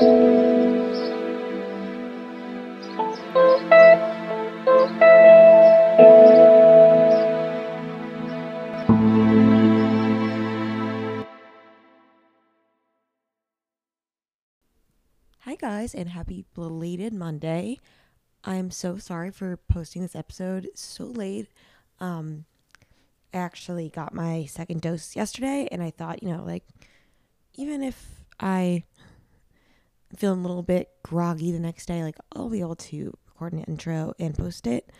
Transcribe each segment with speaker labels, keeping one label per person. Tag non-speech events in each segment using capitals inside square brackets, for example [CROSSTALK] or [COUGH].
Speaker 1: Hi, guys, and happy belated Monday. I'm so sorry for posting this episode so late. Um, I actually got my second dose yesterday, and I thought, you know, like, even if I feeling a little bit groggy the next day, like, I'll be able to record an intro and post it.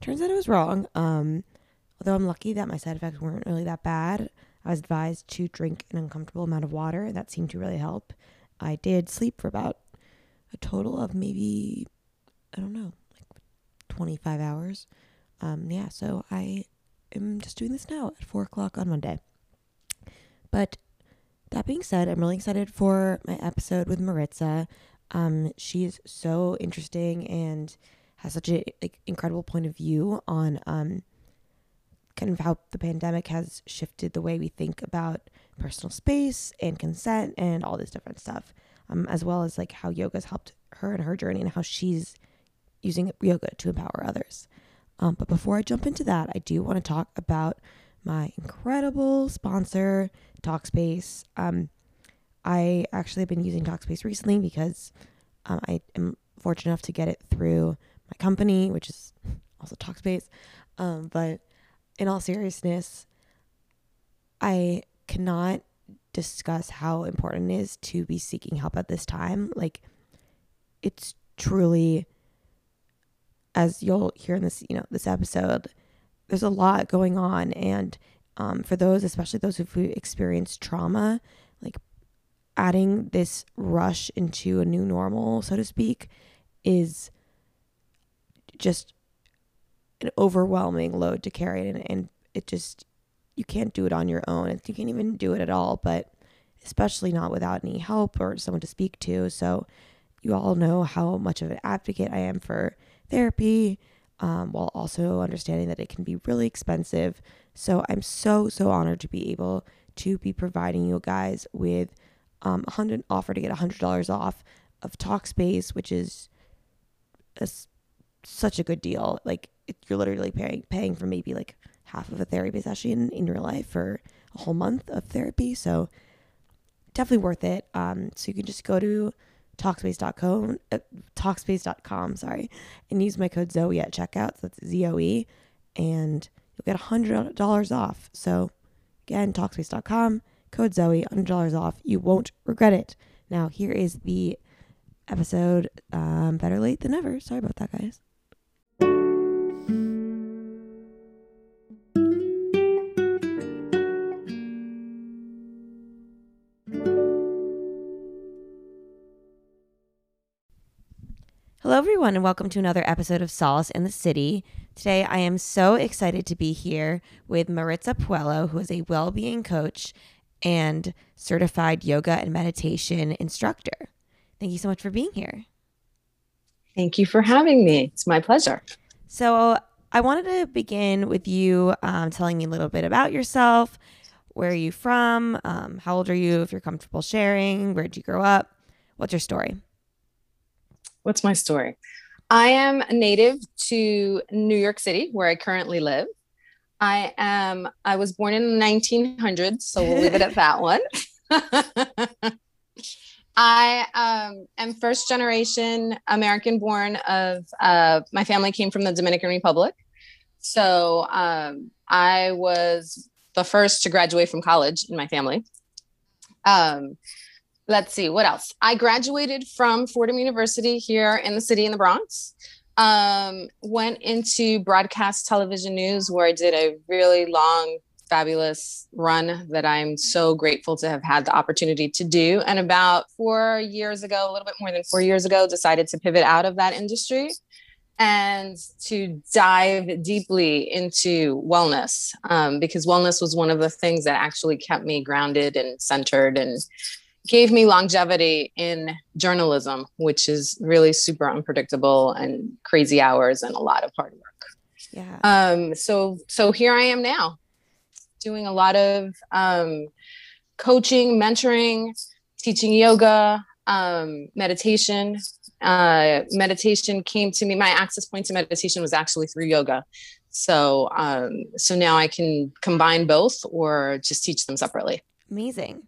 Speaker 1: Turns out I was wrong. Um, although I'm lucky that my side effects weren't really that bad. I was advised to drink an uncomfortable amount of water. That seemed to really help. I did sleep for about a total of maybe I don't know, like 25 hours. Um, yeah, so I am just doing this now at four o'clock on Monday. But that being said, I'm really excited for my episode with Maritza. Um, she's so interesting and has such a like incredible point of view on um kind of how the pandemic has shifted the way we think about personal space and consent and all this different stuff um, as well as like how yoga's helped her in her journey and how she's using yoga to empower others. Um, but before I jump into that, I do want to talk about my incredible sponsor, Talkspace. Um, I actually have been using Talkspace recently because um, I am fortunate enough to get it through my company, which is [LAUGHS] also Talkspace. Um, but in all seriousness, I cannot discuss how important it is to be seeking help at this time. Like, it's truly, as you'll hear in this, you know, this episode, there's a lot going on, and um, for those, especially those who've experienced trauma, like adding this rush into a new normal, so to speak, is just an overwhelming load to carry, and, and it just you can't do it on your own. You can't even do it at all, but especially not without any help or someone to speak to. So, you all know how much of an advocate I am for therapy, um, while also understanding that it can be really expensive. So, I'm so, so honored to be able to be providing you guys with um, a hundred offer to get a hundred dollars off of Talkspace, which is a, such a good deal. Like it, you're literally paying paying for maybe like half of a therapy session in your life for a whole month of therapy. So definitely worth it. Um, so you can just go to talkspace.com, uh, talkspace.com, sorry, and use my code Zoe at checkout. So that's Z O E, and you'll get hundred dollars off. So again, talkspace.com, code Zoe, hundred dollars off. You won't regret it. Now here is the episode. Um, better late than never. Sorry about that, guys. Everyone, and welcome to another episode of Solace in the City. Today, I am so excited to be here with Maritza Puello, who is a well being coach and certified yoga and meditation instructor. Thank you so much for being here.
Speaker 2: Thank you for having me. It's my pleasure.
Speaker 1: So, I wanted to begin with you um, telling me a little bit about yourself. Where are you from? Um, how old are you? If you're comfortable sharing, where did you grow up? What's your story?
Speaker 2: What's my story? I am a native to New York City, where I currently live. I am. I was born in the 1900s, so we'll leave it at that one. [LAUGHS] I um, am first generation American born. Of uh, my family came from the Dominican Republic, so um, I was the first to graduate from college in my family. Um, let's see what else? I graduated from fordham university here in the city in the bronx. Um, went into broadcast television news where i did a really long fabulous run that i'm so grateful to have had the opportunity to do. And about four years ago a little bit more than four years ago decided to pivot out of that industry and to dive deeply into wellness um, because wellness was one of the things that actually kept me grounded and centered and gave me longevity in journalism, which is really super unpredictable and crazy hours and a lot of hard work.
Speaker 1: Yeah.
Speaker 2: Um, so so here I am now, doing a lot of um, coaching, mentoring, teaching yoga, um, meditation. Uh, meditation came to me. My access point to meditation was actually through yoga. So, um, so now I can combine both or just teach them separately.
Speaker 1: Amazing.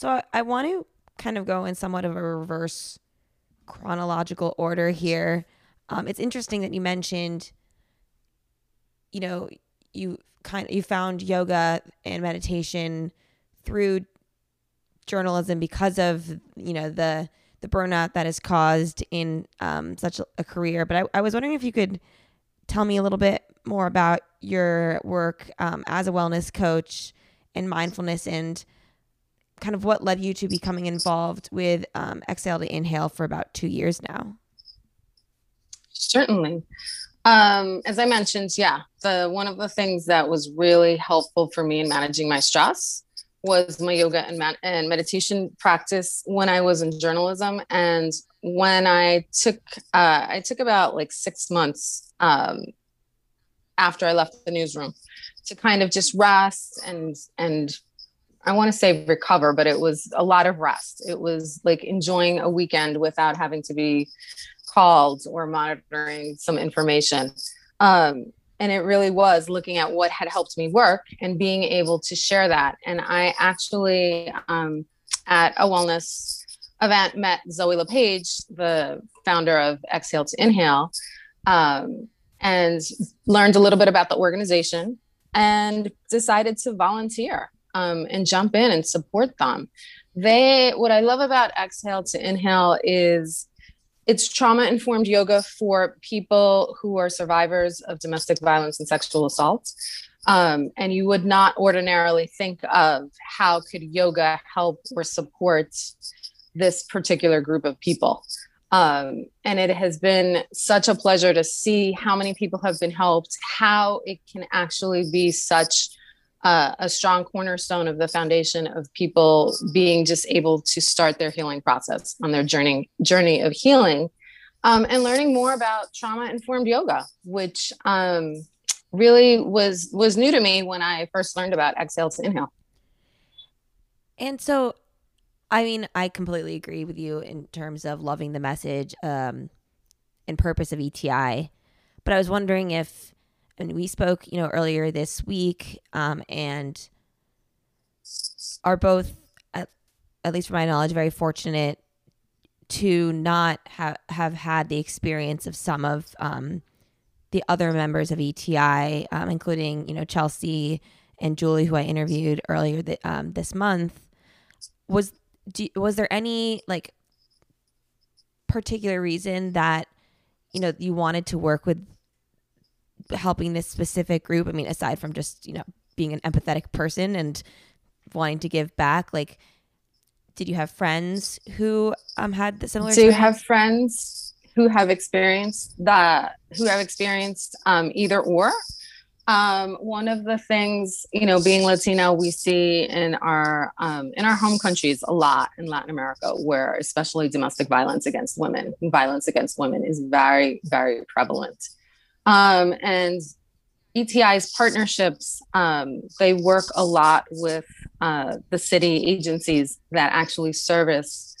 Speaker 1: So I, I want to kind of go in somewhat of a reverse chronological order here. Um, it's interesting that you mentioned, you know, you kind of you found yoga and meditation through journalism because of you know the the burnout that is caused in um, such a career. But I, I, was wondering if you could tell me a little bit more about your work um, as a wellness coach and mindfulness and kind of what led you to becoming involved with um, Exhale to Inhale for about two years now.
Speaker 2: Certainly. Um, as I mentioned, yeah, the one of the things that was really helpful for me in managing my stress was my yoga and, and meditation practice when I was in journalism. And when I took, uh, I took about like six months um, after I left the newsroom to kind of just rest and and I want to say recover, but it was a lot of rest. It was like enjoying a weekend without having to be called or monitoring some information. Um, and it really was looking at what had helped me work and being able to share that. And I actually, um, at a wellness event, met Zoe LePage, the founder of Exhale to Inhale, um, and learned a little bit about the organization and decided to volunteer um, and jump in and support them. They, what I love about Exhale to Inhale is it's trauma informed yoga for people who are survivors of domestic violence and sexual assault. Um, and you would not ordinarily think of how could yoga help or support this particular group of people. Um, and it has been such a pleasure to see how many people have been helped, how it can actually be such uh, a strong cornerstone of the foundation of people being just able to start their healing process on their journey journey of healing um, and learning more about trauma informed yoga which um, really was was new to me when i first learned about exhale to inhale.
Speaker 1: And so i mean i completely agree with you in terms of loving the message um, and purpose of eti but i was wondering if and we spoke, you know, earlier this week, um, and are both, at, at least from my knowledge, very fortunate to not have have had the experience of some of um, the other members of ETI, um, including you know Chelsea and Julie, who I interviewed earlier th- um, this month. Was do, was there any like particular reason that you know you wanted to work with helping this specific group? I mean, aside from just, you know, being an empathetic person and wanting to give back, like, did you have friends who um, had the similar?
Speaker 2: Do you have friends who have experienced that, who have experienced um, either or? Um, one of the things, you know, being Latino, we see in our um, in our home countries a lot in Latin America, where especially domestic violence against women, violence against women is very, very prevalent. Um, and ETI's partnerships, um, they work a lot with uh, the city agencies that actually service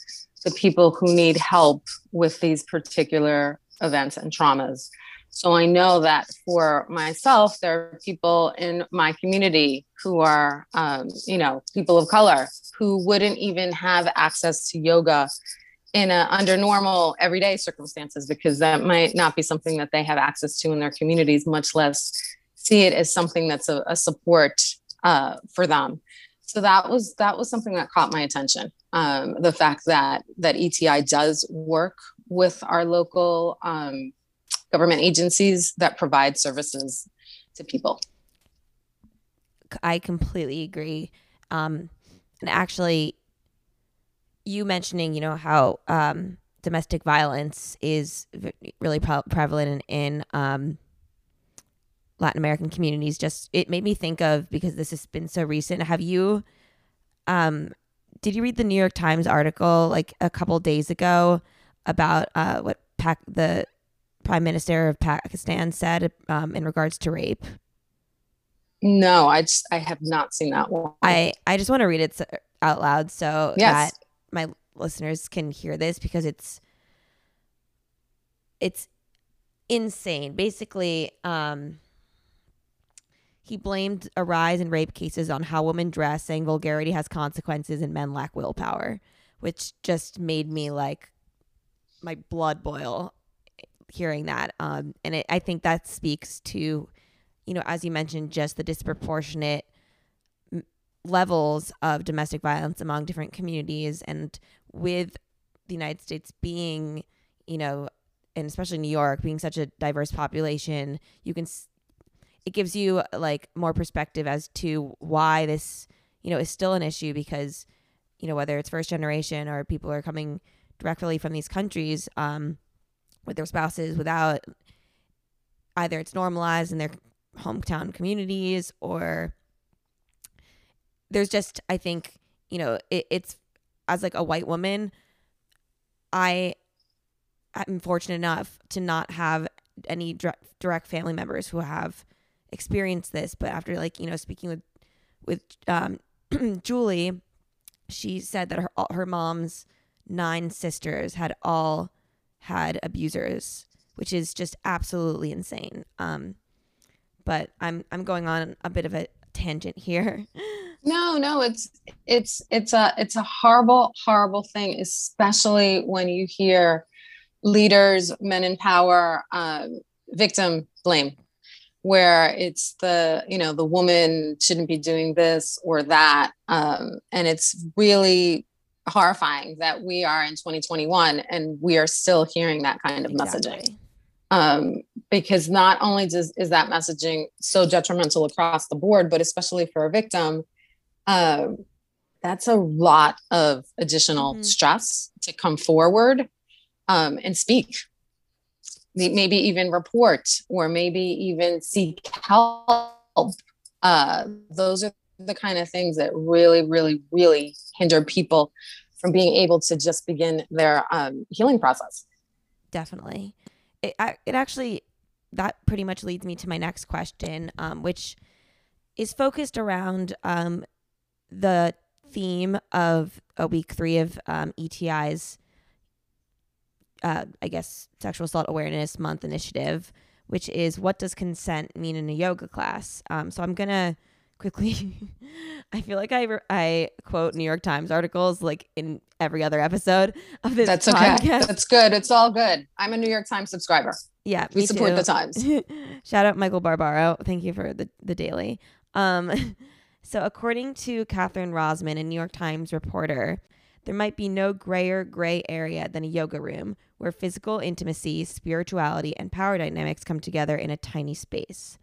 Speaker 2: the people who need help with these particular events and traumas. So I know that for myself, there are people in my community who are, um, you know, people of color who wouldn't even have access to yoga in a, under normal everyday circumstances because that might not be something that they have access to in their communities much less see it as something that's a, a support uh, for them. So that was that was something that caught my attention. Um, the fact that that eti does work with our local um, government agencies that provide services to people.
Speaker 1: I completely agree. Um, and actually you mentioning, you know, how um, domestic violence is really pre- prevalent in, in um, Latin American communities. Just it made me think of because this has been so recent. Have you, um, did you read the New York Times article like a couple days ago about uh, what Pac- the Prime Minister of Pakistan said um, in regards to rape?
Speaker 2: No, I just I have not seen that one.
Speaker 1: I I just want to read it out loud so yes. that my listeners can hear this because it's it's insane. Basically, um, he blamed a rise in rape cases on how women dress, saying vulgarity has consequences and men lack willpower, which just made me like my blood boil hearing that. Um, and it, I think that speaks to, you know, as you mentioned, just the disproportionate levels of domestic violence among different communities. And with the United States being, you know, and especially New York being such a diverse population, you can, it gives you like more perspective as to why this, you know, is still an issue because, you know, whether it's first generation or people are coming directly from these countries, um, with their spouses without either it's normalized in their hometown communities or there's just I think you know it, it's as like a white woman I am fortunate enough to not have any direct family members who have experienced this but after like you know speaking with with um, [CLEARS THROAT] Julie she said that her her mom's nine sisters had all had abusers, which is just absolutely insane. Um, but I'm I'm going on a bit of a tangent here. [LAUGHS]
Speaker 2: No, no, it's it's it's a it's a horrible horrible thing, especially when you hear leaders, men in power, um, victim blame, where it's the you know the woman shouldn't be doing this or that, um, and it's really horrifying that we are in 2021 and we are still hearing that kind of exactly. messaging. Um, because not only does is that messaging so detrimental across the board, but especially for a victim, um, that's a lot of additional mm-hmm. stress to come forward um, and speak. Maybe even report or maybe even seek help. Uh, those are the kind of things that really, really, really hinder people from being able to just begin their um, healing process.
Speaker 1: Definitely. It, it actually, that pretty much leads me to my next question, um, which is focused around um, the theme of a week three of um, ETI's, uh, I guess, Sexual Assault Awareness Month initiative, which is what does consent mean in a yoga class? Um, so I'm going to quickly [LAUGHS] i feel like i i quote new york times articles like in every other episode of this
Speaker 2: that's podcast. okay that's good. It's all good. I'm a new york times subscriber.
Speaker 1: Yeah
Speaker 2: we support too. the times. [LAUGHS]
Speaker 1: Shout out michael barbaro. Thank you for the the daily. Um [LAUGHS] so according to katherine rosman a new york times reporter there might be no grayer gray area than a yoga room where physical intimacy spirituality and power dynamics come together in a tiny space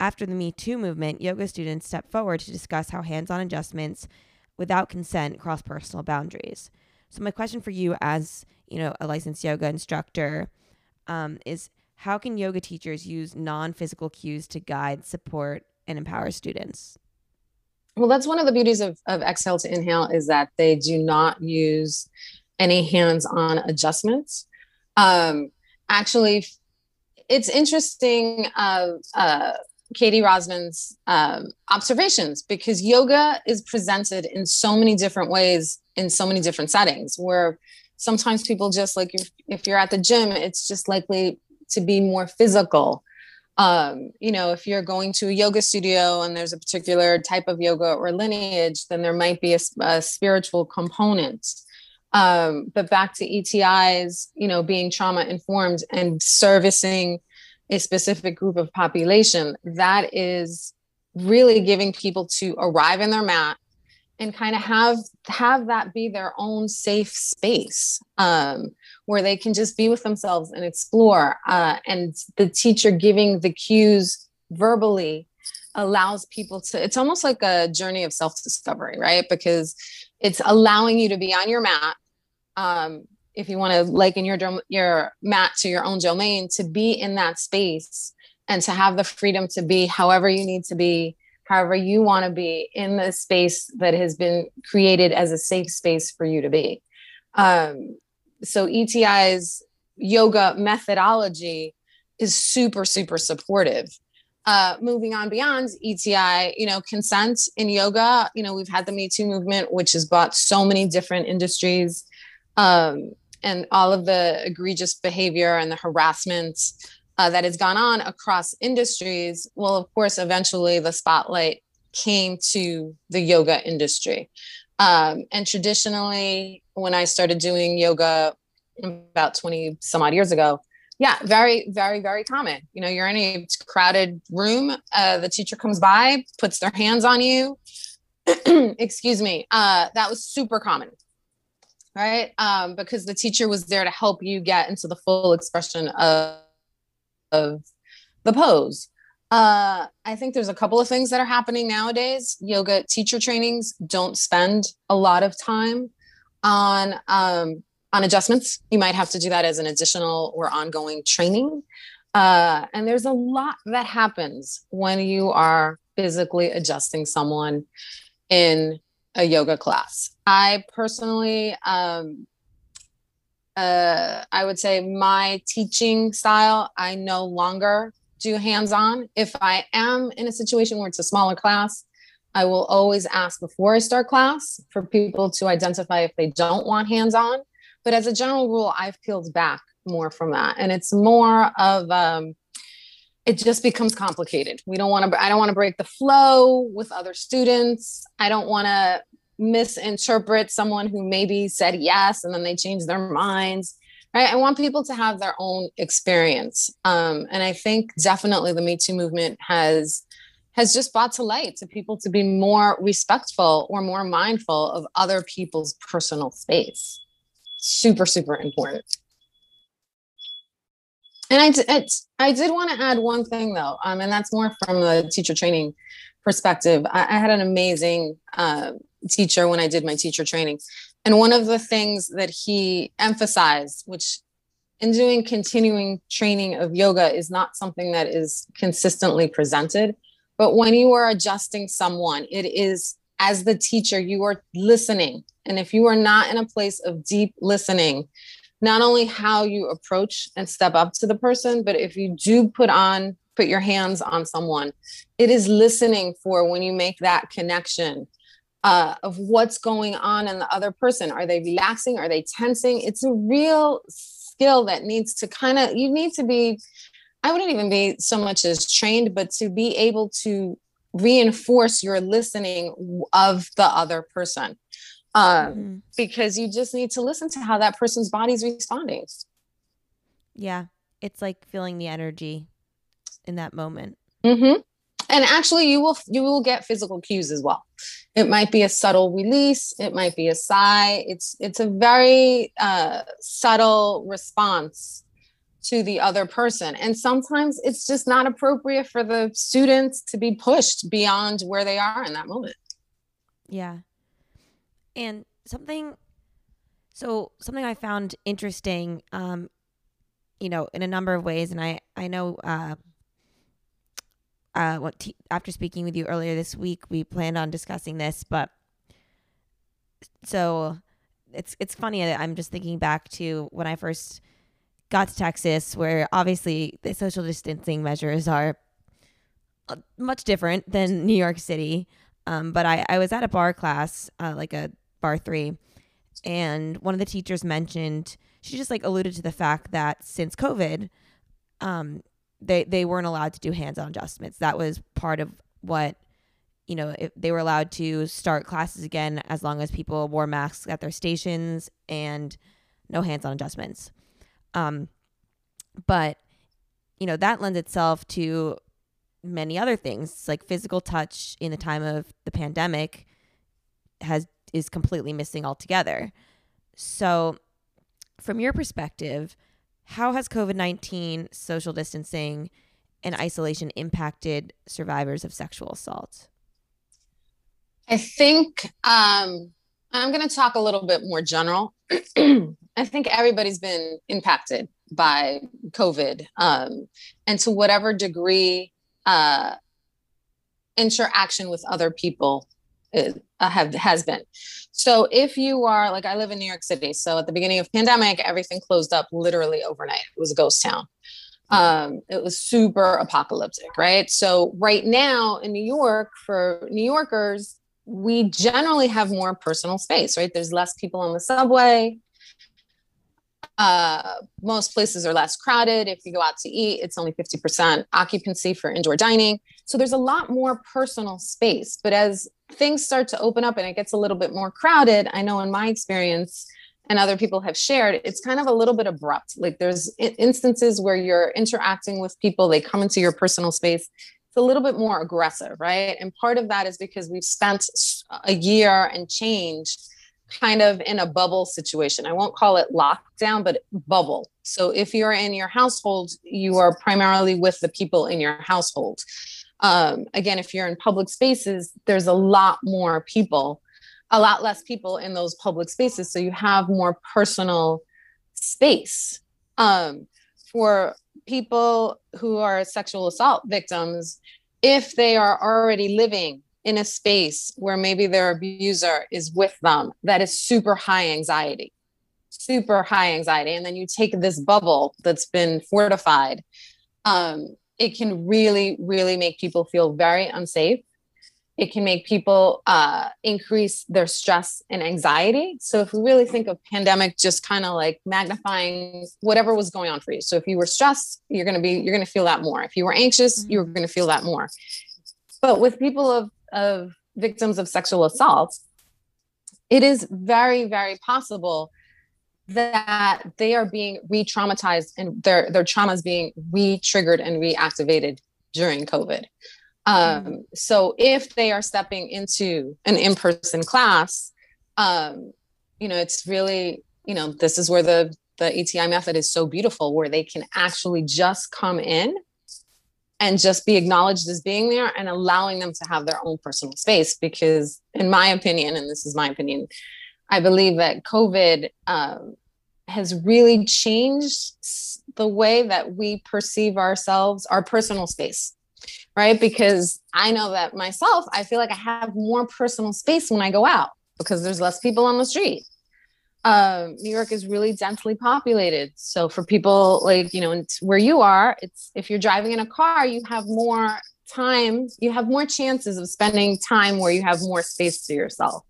Speaker 1: after the Me Too movement, yoga students stepped forward to discuss how hands on adjustments without consent cross personal boundaries. So, my question for you, as you know, a licensed yoga instructor, um, is how can yoga teachers use non physical cues to guide, support, and empower students?
Speaker 2: Well, that's one of the beauties of, of Exhale to Inhale is that they do not use any hands on adjustments. Um, actually, it's interesting. Uh, uh, Katie Rosman's um, observations because yoga is presented in so many different ways in so many different settings where sometimes people just like if, if you're at the gym it's just likely to be more physical um, you know if you're going to a yoga studio and there's a particular type of yoga or lineage then there might be a, a spiritual component. Um, but back to etis you know being trauma informed and servicing a specific group of population, that is really giving people to arrive in their mat and kind of have have that be their own safe space um, where they can just be with themselves and explore uh, and the teacher giving the cues verbally allows people to it's almost like a journey of self-discovery right? Because it's allowing you to be on your mat um, if you want to liken your your mat to your own domain to be in that space and to have the freedom to be however you need to be however you want to be in the space that has been created as a safe space for you to be. Um, so eti's yoga methodology is super super supportive. Uh, moving on beyond ETI, you know, consent in yoga, you know, we've had the Me Too movement, which has brought so many different industries um, and all of the egregious behavior and the harassment uh, that has gone on across industries. Well, of course, eventually the spotlight came to the yoga industry. Um, and traditionally, when I started doing yoga about 20 some odd years ago, yeah very very very common you know you're in a crowded room uh, the teacher comes by puts their hands on you [CLEARS THROAT] excuse me uh, that was super common right um, because the teacher was there to help you get into the full expression of, of the pose uh, i think there's a couple of things that are happening nowadays yoga teacher trainings don't spend a lot of time on um, on adjustments. You might have to do that as an additional or ongoing training. Uh, and there's a lot that happens when you are physically adjusting someone in a yoga class. I personally, um, uh, I would say my teaching style, I no longer do hands on. If I am in a situation where it's a smaller class, I will always ask before I start class for people to identify if they don't want hands on. But as a general rule, I've peeled back more from that. And it's more of, um, it just becomes complicated. We don't want to, I don't want to break the flow with other students. I don't want to misinterpret someone who maybe said yes and then they change their minds. Right. I want people to have their own experience. Um, and I think definitely the Me Too movement has has just brought to light to people to be more respectful or more mindful of other people's personal space super super important and I, it's, I did want to add one thing though, um, and that's more from the teacher training perspective. I, I had an amazing uh, teacher when I did my teacher training. And one of the things that he emphasized, which in doing continuing training of yoga is not something that is consistently presented, but when you are adjusting someone, it is as the teacher, you are listening. And if you are not in a place of deep listening, not only how you approach and step up to the person, but if you do put on, put your hands on someone, it is listening for when you make that connection uh, of what's going on in the other person. Are they relaxing? Are they tensing? It's a real skill that needs to kind of, you need to be, I wouldn't even be so much as trained, but to be able to reinforce your listening of the other person um, mm-hmm. because you just need to listen to how that person's body's responding
Speaker 1: yeah it's like feeling the energy in that moment
Speaker 2: mm-hmm. And actually you will you will get physical cues as well it might be a subtle release it might be a sigh it's it's a very uh, subtle response to the other person. And sometimes it's just not appropriate for the students to be pushed beyond where they are in that moment.
Speaker 1: Yeah. And something, so something I found interesting, um, you know, in a number of ways, and I, I know, uh, uh, what t- after speaking with you earlier this week, we planned on discussing this, but so it's it's funny that I'm just thinking back to when I first got to Texas, where obviously the social distancing measures are uh, much different than New York City. Um, but I, I was at a barre class, uh, like a Barre3, and one of the teachers mentioned, she just like alluded to the fact that since COVID, um, they, they weren't allowed to do hands on adjustments. That was part of what, you know, if they were allowed to start classes again as long as people wore masks at their stations and no hands on adjustments. Um, but you know that lends itself to many other things like physical touch in the time of the pandemic has is completely missing altogether. So, from your perspective, how has COVID 19 social distancing and isolation impacted survivors of sexual assault?
Speaker 2: I think um, I'm going to talk a little bit more general. [CLEARS THROAT] I think everybody's been impacted by COVID, um, and to whatever degree, uh, interaction with other people uh, have has been. So if you are like I live in New York City, so at the beginning of pandemic, everything closed up literally overnight. It was a ghost town. Um, it was super apocalyptic, right? So right now in New York, for New Yorkers, we generally have more personal space, right? There's less people on the subway. Uh, most places are less crowded. If you go out to eat, it's only 50% occupancy for indoor dining. So there's a lot more personal space. But as things start to open up and it gets a little bit more crowded, I know in my experience, and other people have shared, it's kind of a little bit abrupt. Like there's instances where you're interacting with people, they come into your personal space. It's a little bit more aggressive, right? And part of that is because we've spent a year and change kind of in a bubble situation. I won't call it lockdown, but bubble. So if you're in your household, you are primarily with the people in your household. Um, again, if you're in public spaces, there's a lot more people a lot less people in those public spaces. So you have more personal space. Um, for people who are sexual assault victims if they are already living in a space where maybe their abuser is with them that is super high anxiety super high anxiety. And then you take this bubble that's been fortified um, it can really really make people feel very unsafe it can make people uh, increase their stress and anxiety. So if we really think of pandemic, just kind of like magnifying whatever was going on for you. So if you were stressed, you're going to be you're going to feel that more. If you were anxious, you're mm-hmm. going to feel that more. But with people of of victims of sexual assault, it is very very possible that they are being re-traumatized and their their trauma is being re-triggered and reactivated during COVID. Um, mm. so if they are stepping into an in-person class, um, you know, it's really, you know, this is where the the ETI method is so beautiful, where they can actually just come in and just be acknowledged as being there and allowing them to have their own personal space. Because, in my opinion, and this is my opinion, I believe that COVID um, has really changed the way that we perceive ourselves, our personal space right? Because I know that myself, I feel like I have more personal space when I go out because there's less people on the street. Um, New York is really densely populated. So for people like, you know, where you are, it's if you're driving in a car, you have more time, you have more chances of spending time where you have more space to yourself.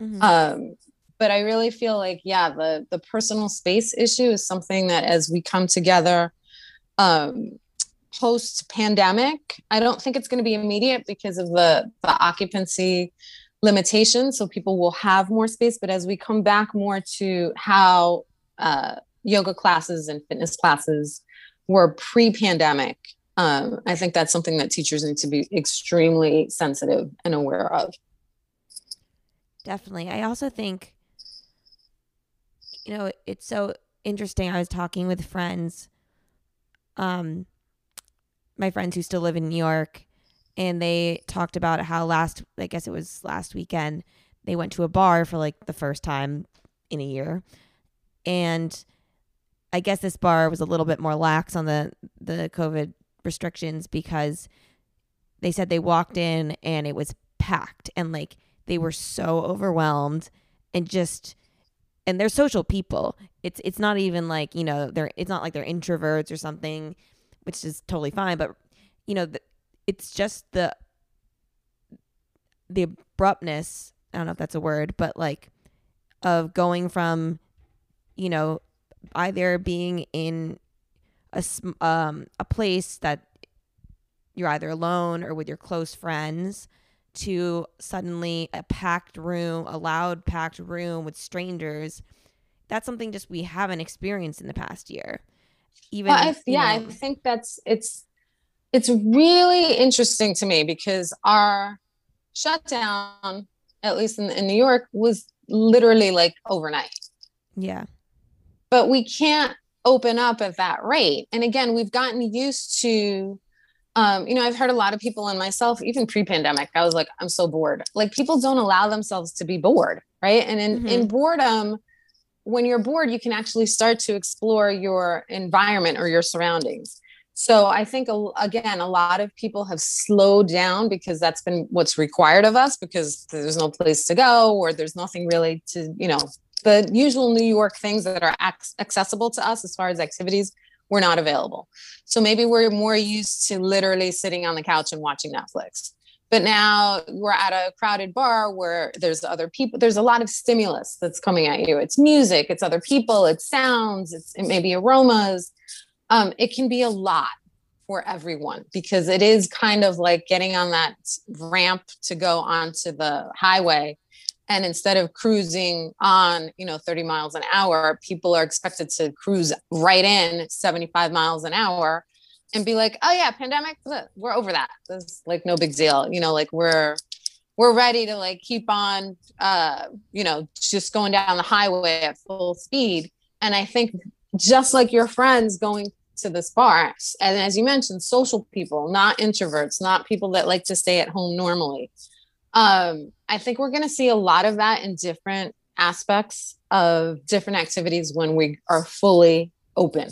Speaker 2: Mm-hmm. Um, but I really feel like, yeah, the the personal space issue is something that as we come together, um, post pandemic. I don't think it's going to be immediate because of the, the occupancy limitations. So people will have more space. But as we come back more to how uh, yoga classes and fitness classes were pre pandemic, um, I think that's something that teachers need to be extremely sensitive and aware of.
Speaker 1: Definitely. I also think, you know, it's so interesting. I was talking with friends um, my friends who still live in New York, and they talked about how last, I guess it was last weekend, they went to a bar for like the first time in a year, and I guess this bar was a little bit more lax on the the COVID restrictions because they said they walked in and it was packed and like they were so overwhelmed and just and they're social people. It's it's not even like, you know, they're it's not like they're introverts or something which is totally fine. But you know, the, it's just the the abruptness. I don't know if that's a word, but like of going from, you know, either being in a um a place that you're either alone or with your close friends to suddenly a packed room, a loud packed room with strangers. That's something just we haven't experienced in the past year
Speaker 2: even well, I, yeah know. i think that's it's it's really interesting to me because our shutdown at least in, in new york was literally like overnight
Speaker 1: yeah
Speaker 2: but we can't open up at that rate and again we've gotten used to um, you know, I've heard a lot of people and myself, even pre-pandemic, I was like, I'm so bored. Like people don't allow themselves to be bored, right? And in, mm-hmm. in boredom, when you're bored, you can actually start to explore your environment or your surroundings. So I think again, a lot of people have slowed down because that's been what's required of us because there's no place to go or there's nothing really to, you know, the usual New York things that are accessible to us as far as activities we're not available. So maybe we're more used to literally sitting on the couch and watching Netflix. But now we're at a crowded bar where there's other people, there's a lot of stimulus that's coming at you. It's music, it's other people, it's sounds, it's it may be aromas. Um, it can be a lot for everyone because it is kind of like getting on that ramp to go onto the highway and instead of cruising on you know 30 miles an hour people are expected to cruise right in 75 miles an hour and be like oh yeah pandemic we're over that. It's like no big deal. You know like we're we're ready to like keep on uh you know just going down the highway at full speed. And i think just like your friends going to this bar and as you mentioned social people not introverts not people that like to stay at home normally. Um, I think we're going to see a lot of that in different aspects of different activities when we are fully open,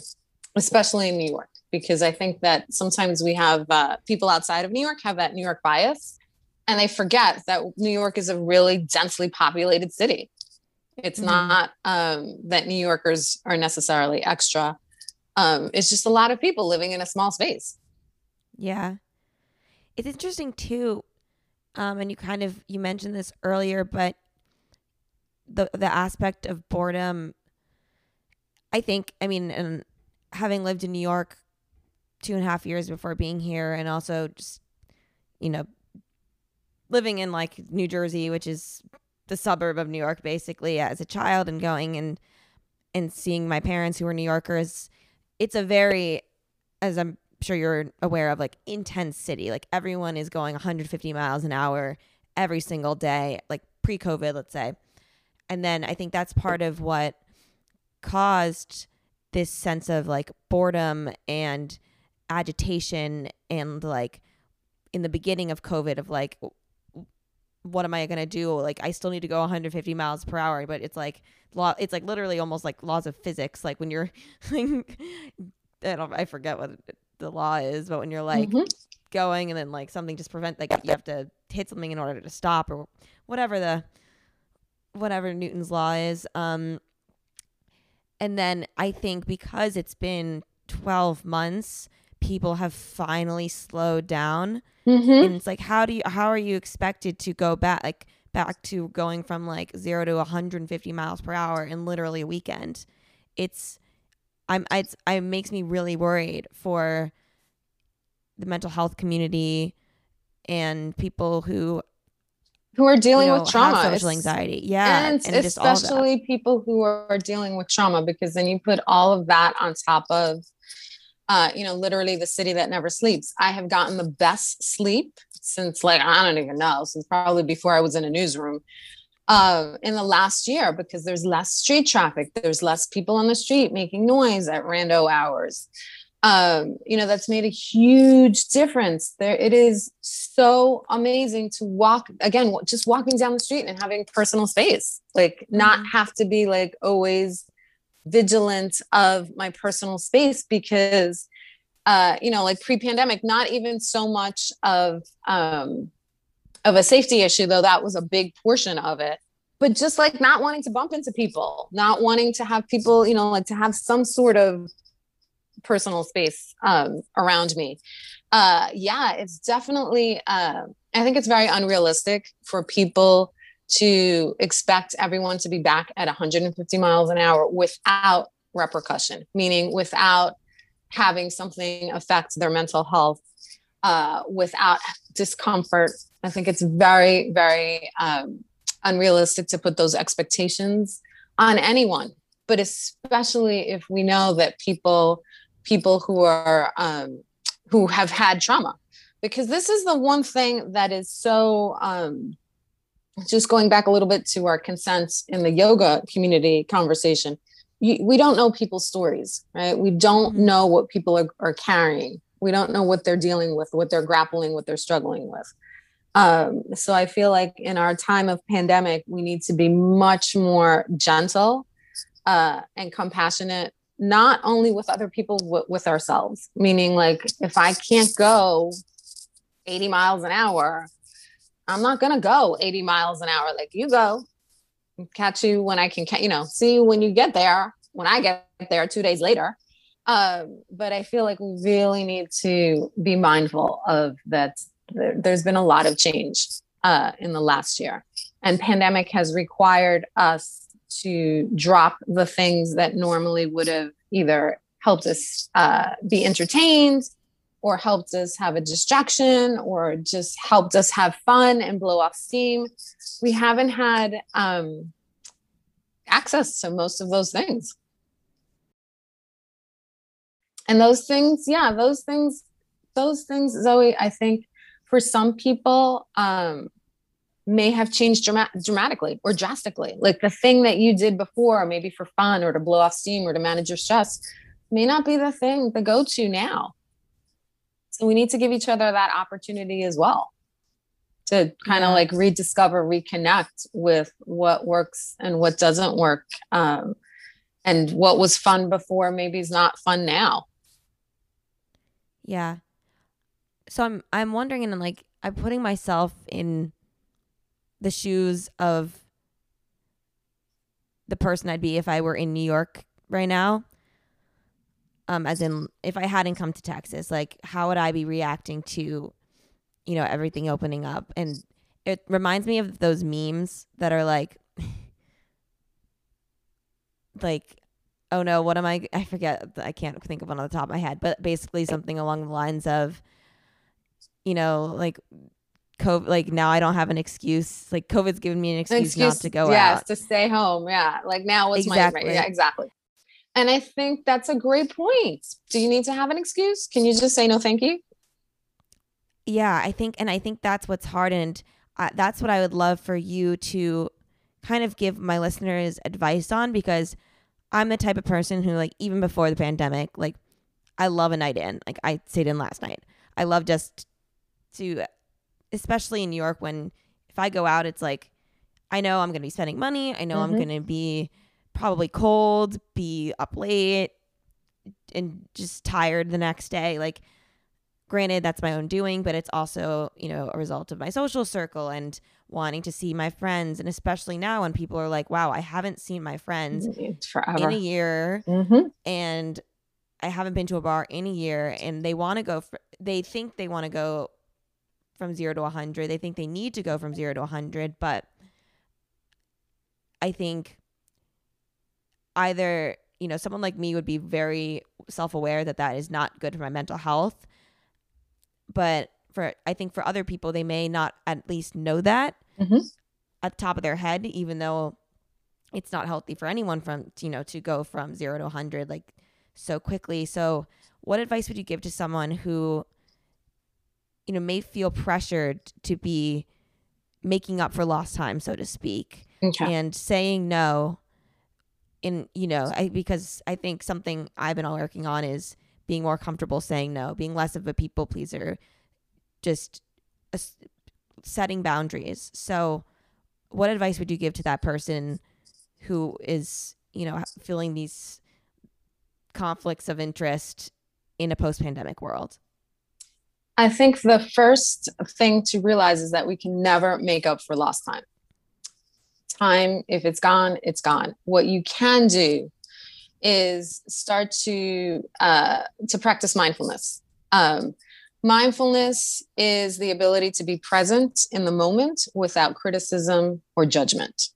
Speaker 2: especially in New York, because I think that sometimes we have uh, people outside of New York have that New York bias and they forget that New York is a really densely populated city. It's mm-hmm. not um, that New Yorkers are necessarily extra. Um, it's just a lot of people living in a small space.
Speaker 1: Yeah. It's interesting too um, and you kind of you mentioned this earlier, but the the aspect of boredom. I think I mean, and having lived in New York two and a half years before being here, and also just you know living in like New Jersey, which is the suburb of New York, basically as a child, and going and and seeing my parents who were New Yorkers. It's a very, as I'm sure you're aware of like intense city. Like everyone is going 150 miles an hour every single day, like pre COVID, let's say. And then I think that's part of what caused this sense of like boredom and agitation and like in the beginning of COVID of like what am I gonna do? Like I still need to go 150 miles per hour, but it's like law. It's like literally almost like laws of physics. Like when you're, like [LAUGHS] I don't, I forget what the law is, but when you're like mm-hmm. going and then like something just prevent like you have to hit something in order to stop or whatever the whatever Newton's law is. Um and then I think because it's been 12 months, people have finally slowed down. Mm-hmm. And it's like how do you how are you expected to go back like back to going from like 0 to 150 miles per hour in literally a weekend? It's I'm it's it makes me really worried for the mental health community and people who
Speaker 2: who are dealing you know, with trauma,
Speaker 1: social anxiety, yeah,
Speaker 2: and, and especially people who are dealing with trauma, because then you put all of that on top of, uh, you know, literally the city that never sleeps. I have gotten the best sleep since, like, I don't even know, since probably before I was in a newsroom uh, in the last year because there's less street traffic. There's less people on the street making noise at rando hours. Um, you know, that's made a huge difference. There, it is so amazing to walk again, just walking down the street and having personal space, like not mm-hmm. have to be like always vigilant of my personal space because uh, you know, like pre-pandemic, not even so much of um of a safety issue, though that was a big portion of it. But just like not wanting to bump into people, not wanting to have people, you know, like to have some sort of personal space um, around me. Uh, yeah, it's definitely, uh, I think it's very unrealistic for people to expect everyone to be back at 150 miles an hour without repercussion, meaning without having something affect their mental health, uh, without discomfort I think it's very, very um, unrealistic to put those expectations on anyone, but especially if we know that people, people who are um, who have had trauma, because this is the one thing that is so. Um, just going back a little bit to our consent in the yoga community conversation, we don't know people's stories, right? We don't mm-hmm. know what people are, are carrying. We don't know what they're dealing with, what they're grappling, what they're struggling with. Um, so I feel like in our time of pandemic, we need to be much more gentle uh, and compassionate, not only with other people, with ourselves. Meaning, like, if I can't go 80 miles an hour, I'm not to go 80 miles an hour. Like, you go, catch you when I can, you know, see you when you get there, when I get there two days later. Um, but I feel like we really need to be mindful of that. There's been a lot of change uh, in the last year, and pandemic has required us to drop the things that normally would have either helped us uh, be entertained or helped us have a distraction or just helped us have fun and blow off steam. We haven't had um, access to most of those things. And those things, yeah, those things, those things, Zoe, I think for some people, um, may have changed dramatically or drastically. Like the thing that you did before, maybe for fun or to blow off steam or to manage your stress, may not be the thing, the go to now. So we need to give each other that opportunity as well to kind of like rediscover, reconnect with what works and what doesn't work. Um, and what was fun before maybe is not fun now.
Speaker 1: Yeah. So I'm I'm wondering and I'm like I'm putting myself in the shoes of the person I'd be if I were in New York right now um, as in if I hadn't come to Texas, like how would I be reacting to, you know, everything opening up? And it reminds me of those memes that are like, [LAUGHS] like, oh no, what am I? I forget. I can't think of one on the top of my head, but basically something along the lines of, you know, like COVID, like now I don't have an excuse. Like COVID's given me an excuse, excuse not to go out.
Speaker 2: yes,
Speaker 1: out.
Speaker 2: to stay home. Yeah. Like now what's exactly. my, yeah, exactly. And I think that's a great point. Do you need to have an excuse? Can you just say no, thank you?
Speaker 1: Yeah, I think, and I think that's what's hard. And uh, that's what I would love for you to kind of give my listeners advice on because I'm the type of person who, like, even before the pandemic, like, I love a night in. Like, I stayed in last night. I love just to, especially in New York, when if I go out, it's like, I know I'm going to be spending money. I know mm-hmm. I'm going to be probably cold, be up late, and just tired the next day. Like, granted, that's my own doing, but it's also, you know, a result of my social circle and wanting to see my friends. And especially now when people are like, wow, I haven't seen my friends Forever. in a year. Mm-hmm. And I haven't been to a bar in a year. And they want to go, for, they think they want to go from zero to 100. They think they need to go from zero to 100. But I think either you know someone like me would be very self-aware that that is not good for my mental health but for i think for other people they may not at least know that mm-hmm. at the top of their head even though it's not healthy for anyone from you know to go from 0 to 100 like so quickly so what advice would you give to someone who you know may feel pressured to be making up for lost time so to speak okay. and saying no in you know I, because i think something i've been all working on is being more comfortable saying no being less of a people pleaser just a, setting boundaries so what advice would you give to that person who is you know feeling these conflicts of interest in a post-pandemic world
Speaker 2: i think the first thing to realize is that we can never make up for lost time time. If it's gone, it's gone. What you can do is start to uh, to practice mindfulness. Um, mindfulness is the ability to be present in the moment without criticism or judgment.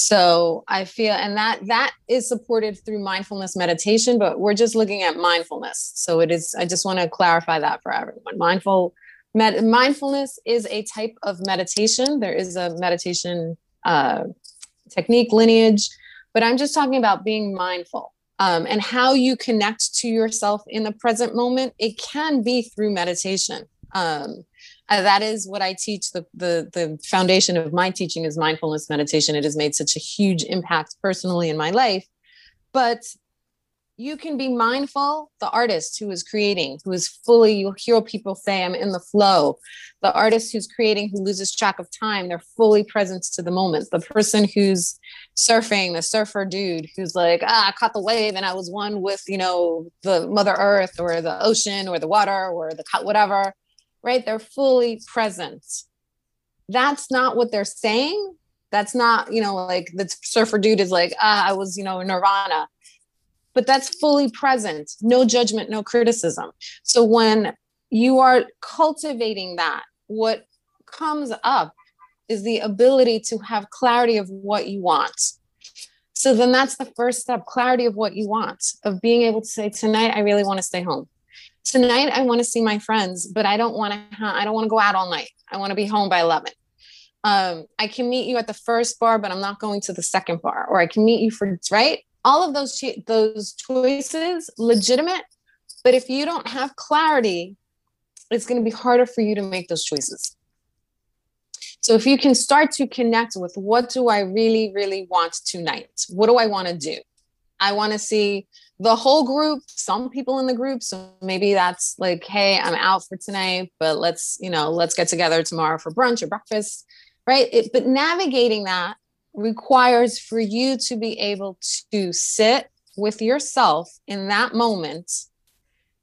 Speaker 2: So I feel, and that that is supported through mindfulness meditation, but we're just looking at mindfulness. So it is. I just want to clarify that for everyone. Mindful med, mindfulness is a type of meditation. There is a meditation uh, technique lineage, but I'm just talking about being mindful um, and how you connect to yourself in the present moment. It can be through meditation. Um, uh, that is what I teach. The, the the foundation of my teaching is mindfulness meditation. It has made such a huge impact personally in my life. But you can be mindful the artist who is creating who is fully you'll hear people say i'm in the flow the artist who's creating who loses track of time they're fully present to the moment the person who's surfing the surfer dude who's like ah i caught the wave and i was one with you know the mother earth or the ocean or the water or the whatever right they're fully present that's not what they're saying that's not you know like the surfer dude is like ah i was you know nirvana but that's fully present, no judgment, no criticism. So when you are cultivating that, what comes up is the ability to have clarity of what you want. So then that's the first step clarity of what you want, of being able to say, tonight, I really want to stay home. Tonight, I want to see my friends, but I don't want to, I don't want to go out all night. I want to be home by 11 um, I can meet you at the first bar, but I'm not going to the second bar, or I can meet you for right. All of those those choices legitimate, but if you don't have clarity, it's going to be harder for you to make those choices. So if you can start to connect with what do I really really want tonight? What do I want to do? I want to see the whole group, some people in the group. So maybe that's like, hey, I'm out for tonight, but let's, you know, let's get together tomorrow for brunch or breakfast right? It, but navigating that requires for you to be able to sit with yourself in that moment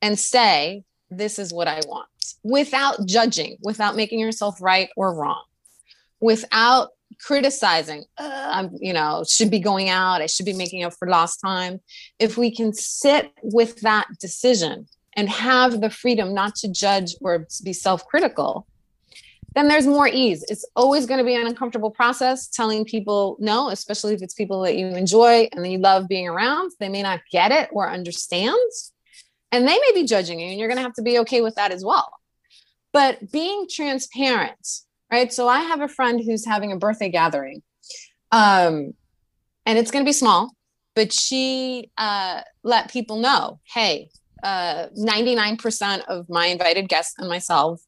Speaker 2: and say, This is what I want, without judging, without making yourself right or wrong, without criticizing i'm you know should be going out i should be making up for lost time if we can sit with that decision and have the freedom not to judge or be self-critical then there's more ease. It's always going to be an uncomfortable process telling people no, especially if it's people that you enjoy and that you love being around. They may not get it or understand, and they may be judging you, and you're going to have to be okay with that as well. But being transparent, right? So I have a friend who's having a birthday gathering, um, and it's going to be small, but she uh, let people know, hey, uh, 99% of my invited guests and myself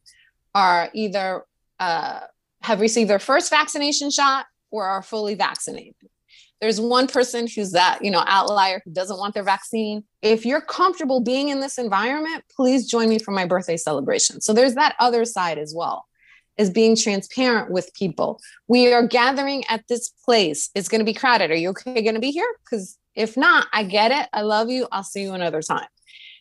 Speaker 2: are either uh, have received their first vaccination shot or are fully vaccinated. There's one person who's that, you know, outlier who doesn't want their vaccine. If you're comfortable being in this environment, please join me for my birthday celebration. So there's that other side as well, is being transparent with people. We are gathering at this place. It's going to be crowded. Are you okay going to be here? Because if not, I get it. I love you. I'll see you another time.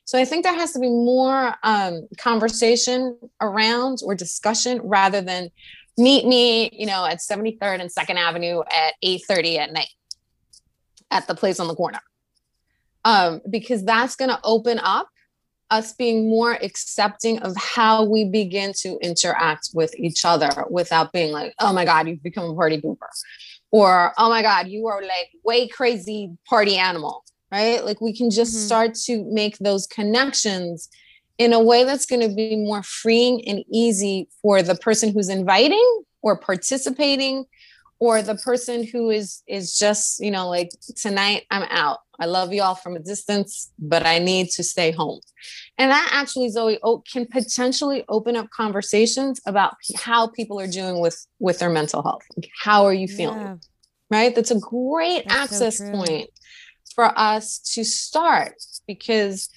Speaker 2: So I think there has to be more um, conversation around or discussion rather than meet me, you know, at 73rd and 2nd Avenue at 8:30 at night at the place on the corner. Um, because that's going to open up us being more accepting of how we begin to interact with each other without being like, oh my God, you've become a party pooper. Or, oh my God, you are like way crazy party animal right? Like we can just mm-hmm. start to make those connections in a way that's going to be more freeing and easy for the person who's inviting or participating or the person who is is just you know like tonight i'm out i love you all from a distance but i need to stay home and that actually zoe can potentially open up conversations about how people are doing with with their mental health how are you feeling yeah. right that's a great that's access so point for us to start because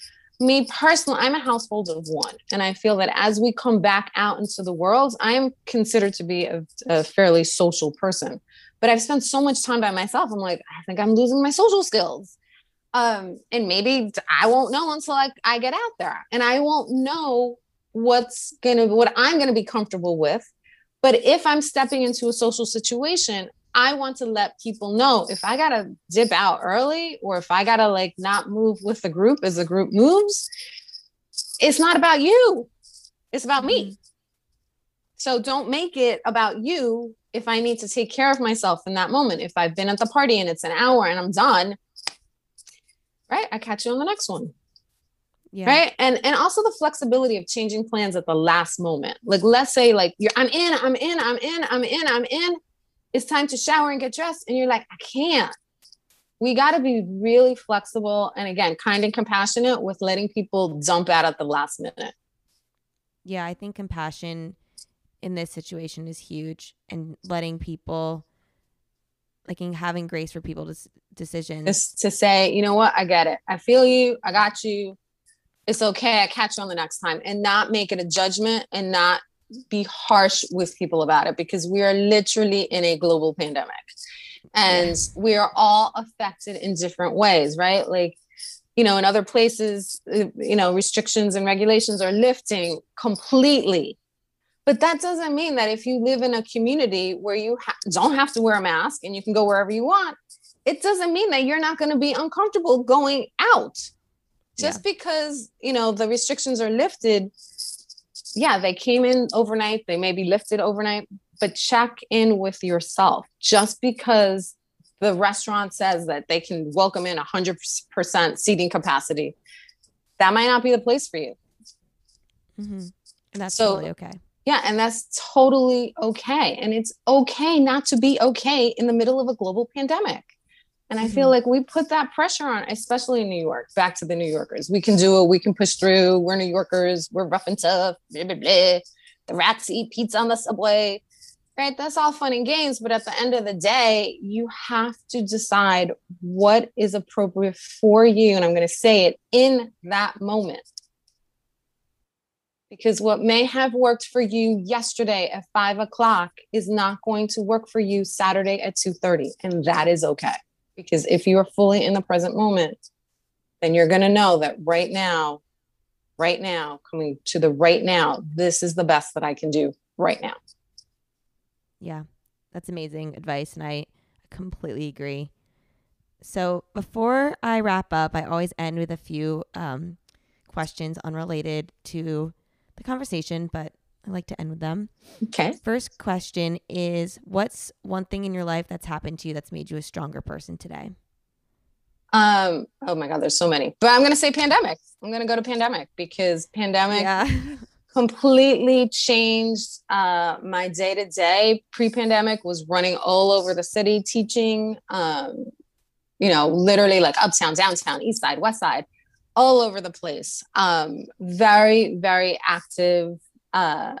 Speaker 2: me personally, I'm a household of one. And I feel that as we come back out into the world, I'm considered to be a, a, fairly social person. But I've spent so much time by myself. I'm like, I think I'm losing my social skills. Um, and maybe I won't know until I, I get out there and I won't know what's gonna what I'm gonna be comfortable with. But if I'm stepping into a social situation, I want to let people know if I gotta dip out early or if I gotta like not move with the group as the group moves, it's not about you. It's about me. Mm-hmm. So don't make it about you if I need to take care of myself in that moment. If I've been at the party and it's an hour and I'm done, right? I catch you on the next one. Yeah. Right. And and also the flexibility of changing plans at the last moment. Like let's say like you're I'm in, I'm in, I'm in, I'm in, I'm in it's time to shower and get dressed and you're like i can't we got to be really flexible and again kind and compassionate with letting people jump out at the last minute
Speaker 1: yeah i think compassion in this situation is huge and letting people like in having grace for people's decisions.
Speaker 2: Just to say you know what? I get it. I feel you. I got you. It's okay. I catch you on the next time. And not make it a judgment and not be harsh with people about it because we are literally in a global pandemic. And we are all affected in different ways, right? Like, you know, in other places, uh, you know, restrictions and regulations are lifting completely. But that doesn't mean that if you live in a community where you ha- don't have to wear a mask and you can go wherever you want, it doesn't mean that you're not going to be uncomfortable going out. Just yeah. because, you know, the restrictions are lifted, yeah, they came in overnight, they may be lifted overnight, but check in with yourself. Just because the restaurant says that they can welcome in 100% seating capacity, that might not be the place for you.
Speaker 1: Mm-hmm. And that's so, totally okay.
Speaker 2: Yeah, and that's totally okay. And it's okay not to be okay in the middle of a global pandemic. And I feel mm-hmm. like we put that pressure on, especially in New York. Back to the New Yorkers. We can do it. We can push through. We're New Yorkers. We're rough and tough. Blah, blah, blah. The rats eat pizza on the subway. Right? That's all fun and games. But at the end of the day, you have to decide what is appropriate for you. And I'm going to say it in that moment. Because what may have worked for you yesterday at five o'clock is not going to work for you Saturday at 2:30. And that is okay. Because if you are fully in the present moment, then you're going to know that right now, right now, coming to the right now, this is the best that I can do right now.
Speaker 1: Yeah, that's amazing advice. And I completely agree. So before I wrap up, I always end with a few um, questions unrelated to the conversation, but I like to end with them.
Speaker 2: Okay.
Speaker 1: First question is What's one thing in your life that's happened to you that's made you a stronger person today?
Speaker 2: Um, oh my God, there's so many. But I'm gonna say pandemic. I'm gonna go to pandemic because pandemic yeah. [LAUGHS] completely changed uh, my day to day. Pre pandemic was running all over the city teaching, um, you know, literally like uptown, downtown, east side, west side, all over the place. Um, very, very active uh,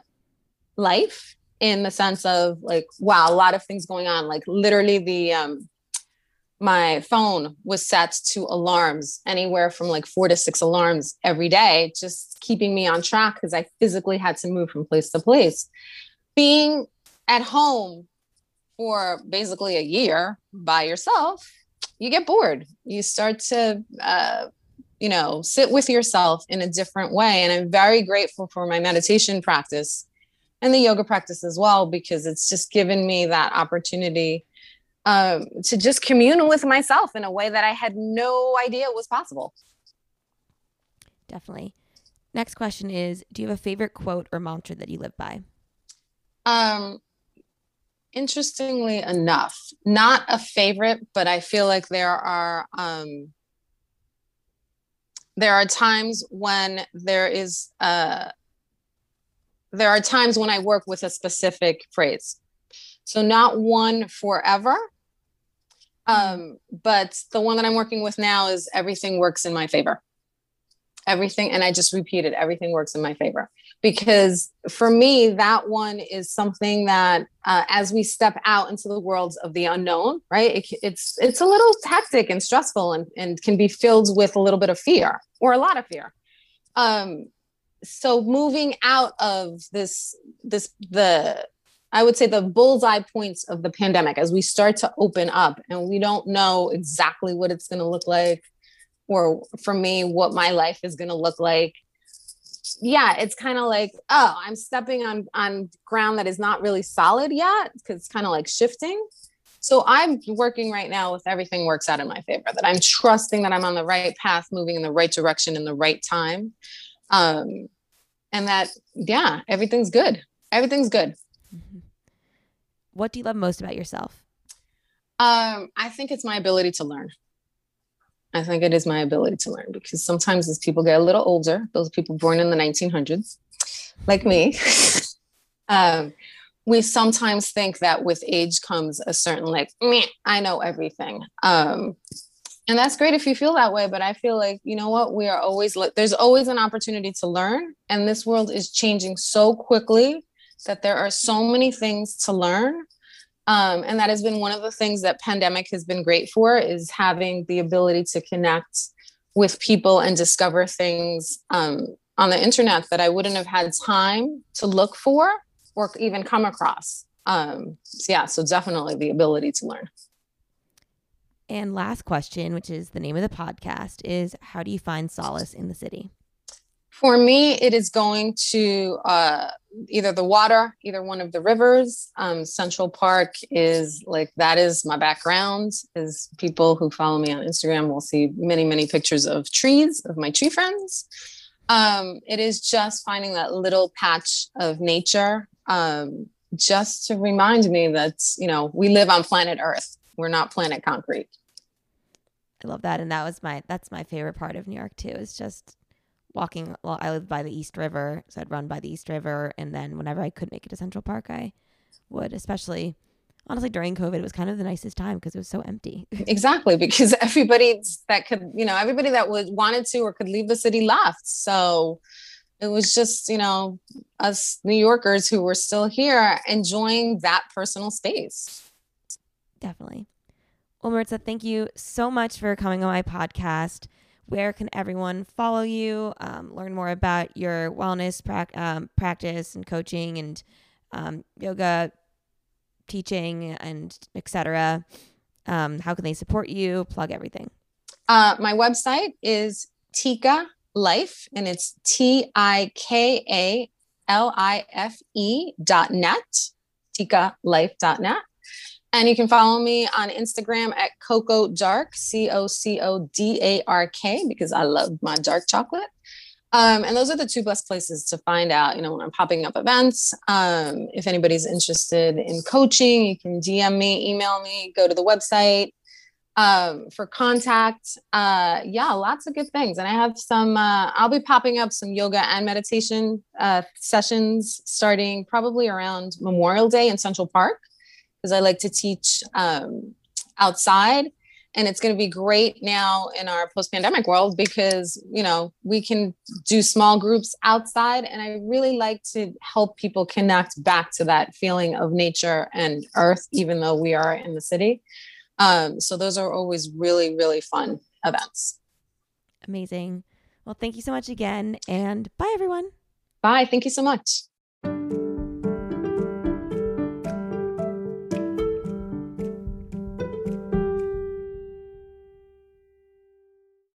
Speaker 2: life in the sense of like, wow, a lot of things going on. Like literally the um, my phone was set to alarms anywhere from like four to six alarms every day, just keeping me on track because I physically had to move from place to place. Being at home for basically a year by yourself, you get bored. You start to uh, you know, sit with yourself in a different way. And I'm very grateful for my meditation practice and the yoga practice as well, because it's just given me that opportunity um, to just commune with myself in a way that I had no idea was possible.
Speaker 1: Definitely. Next question is Do you have a favorite quote or mantra that you live by?
Speaker 2: Um, interestingly enough, not a favorite, but I feel like there are um, there are times when there is uh, there are times when I work with a specific phrase. So not one forever. Um, but the one that I'm working with now is everything works in my favor everything and i just repeated everything works in my favor because for me that one is something that uh, as we step out into the world of the unknown right? It, it's it's a little hectic and stressful and, and can be filled with a little bit of fear or a lot of fear. Um so moving out of this this the I would say the bullseye points of the pandemic as we start to open up and we don't know exactly what it's going to look like or for me what my life is going to look like yeah it's kind of like oh i'm stepping on on ground that is not really solid yet because it's kind of like shifting. So i'm working right now with everything works out in my favor that i'm trusting that i'm on the right path moving in the right direction in the right time. Um and that yeah everything's good. Everything's good. Mm-hmm.
Speaker 1: what do you love most about yourself?
Speaker 2: Um i think it's my ability to learn I think it is my ability to learn because sometimes as people get a little older, those people born in the 1900s, like me, [LAUGHS] um, we sometimes think that with age comes a certain like, I know everything. Um, and that's great if you feel that way, but I feel like, you know what, we are always, there's always an opportunity to learn. And this world is changing so quickly that there are so many things to learn um, and that has been one of the things that pandemic has been great for is having the ability to connect with people and discover things um, on the internet that i wouldn't have had time to look for or even come across. Um, so yeah so definitely the ability to learn.
Speaker 1: And last question which is the name of the podcast is how do you find solace in the city
Speaker 2: For me, it is going to uh, either the water, either one of the rivers. Um, Central Park is like that is my background. Is people who follow me on Instagram will see many, many pictures of trees of my tree friends. Um, it is just finding that little patch of nature, um, just to remind me that you know we live on planet Earth. We're not planet concrete.
Speaker 1: I love that, and that was my that's my favorite part of New York too. Is just walking. Well, I lived by the East River, so I'd run by the East River, and then whenever I could make it to Central Park, I would. Especially, honestly, during COVID, it was kind of the nicest time because it was so empty. [LAUGHS]
Speaker 2: exactly, because everybody that could, you know, everybody that would wanted to or could leave the city left. So it was just, you know, us New Yorkers who were still here enjoying that personal space.
Speaker 1: Definitely. Well, Maritza, thank you so much for coming on my podcast where can everyone follow you, um, learn more about your wellness pra- um, practice and coaching and um, yoga teaching and etc. Um, how can they support you? Plug everything.
Speaker 2: Uh, my website is Tika Life, and it's T I K A L I F E dot net, tikalife.net. And you can follow me on Instagram at Coco Dark, C O C O D A R K, because I love my dark chocolate. Um, and those are the two best places to find out, you know, when I'm popping up events. Um, if anybody's interested in coaching, you can DM me, email me, go to the website. Um, for contact, uh, yeah, lots of good things. And I have some, uh, I'll be popping up some yoga and meditation uh, sessions starting probably around Memorial Day in Central Park because I like to teach um, outside. And it's going to be great now in our post pandemic world because, you know, we can do small groups outside. And I really like to help people connect back to that feeling of nature and earth, even though we are in the city. Um, so those are always really, really fun events.
Speaker 1: Amazing. Well, thank you so much again. And bye, everyone.
Speaker 2: Bye. Thank you so much.